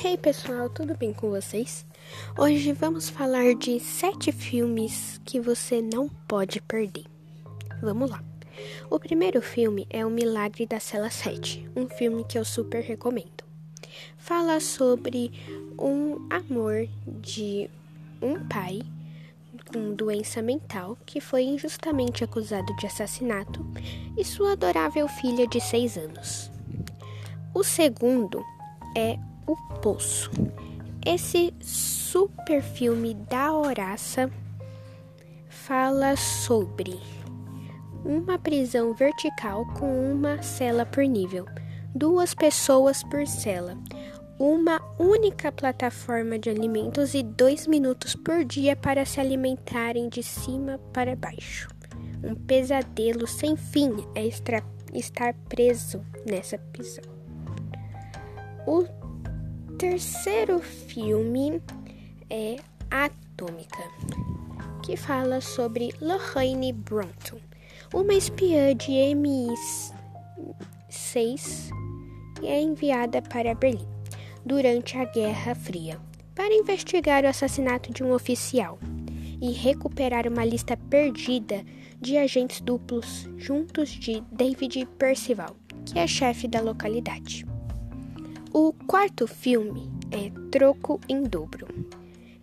Hey pessoal, tudo bem com vocês? Hoje vamos falar de sete filmes que você não pode perder. Vamos lá. O primeiro filme é O Milagre da Cela 7, um filme que eu super recomendo. Fala sobre um amor de um pai com doença mental que foi injustamente acusado de assassinato e sua adorável filha de seis anos. O segundo é O Poço. Esse super filme da Horaça fala sobre uma prisão vertical com uma cela por nível, duas pessoas por cela, uma única plataforma de alimentos e dois minutos por dia para se alimentarem de cima para baixo. Um pesadelo sem fim é estar preso nessa prisão. O terceiro filme é Atômica, que fala sobre Lorraine Bronton, uma espiã de MI6 que é enviada para Berlim durante a Guerra Fria para investigar o assassinato de um oficial e recuperar uma lista perdida de agentes duplos juntos de David Percival, que é chefe da localidade. O quarto filme é Troco em Dobro.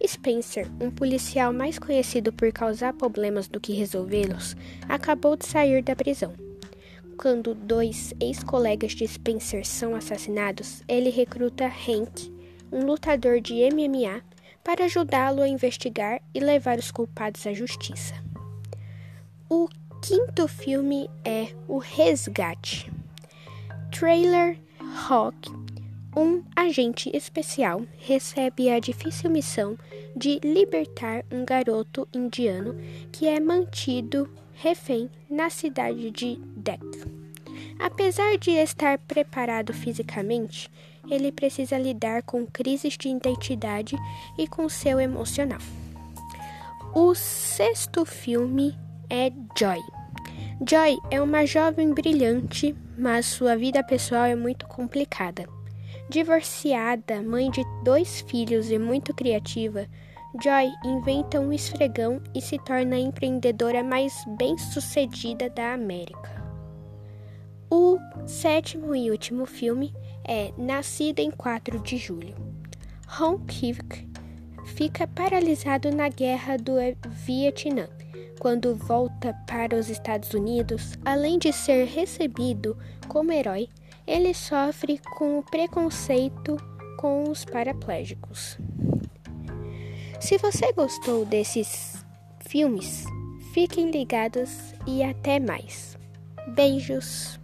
Spencer, um policial mais conhecido por causar problemas do que resolvê-los, acabou de sair da prisão quando dois ex-colegas de Spencer são assassinados, ele recruta Hank, um lutador de MMA, para ajudá-lo a investigar e levar os culpados à justiça. O quinto filme é O Resgate. Trailer Hawk, um agente especial, recebe a difícil missão de libertar um garoto indiano que é mantido refém na cidade de Deck. Apesar de estar preparado fisicamente, ele precisa lidar com crises de identidade e com seu emocional. O sexto filme é Joy. Joy é uma jovem brilhante, mas sua vida pessoal é muito complicada. Divorciada, mãe de dois filhos e muito criativa, Joy inventa um esfregão e se torna a empreendedora mais bem-sucedida da América. O sétimo e último filme é Nascida em 4 de julho. Hong Kivik fica paralisado na guerra do Vietnã. Quando volta para os Estados Unidos, além de ser recebido como herói, ele sofre com o preconceito com os paraplégicos. Se você gostou desses filmes, fiquem ligados e até mais. Beijos!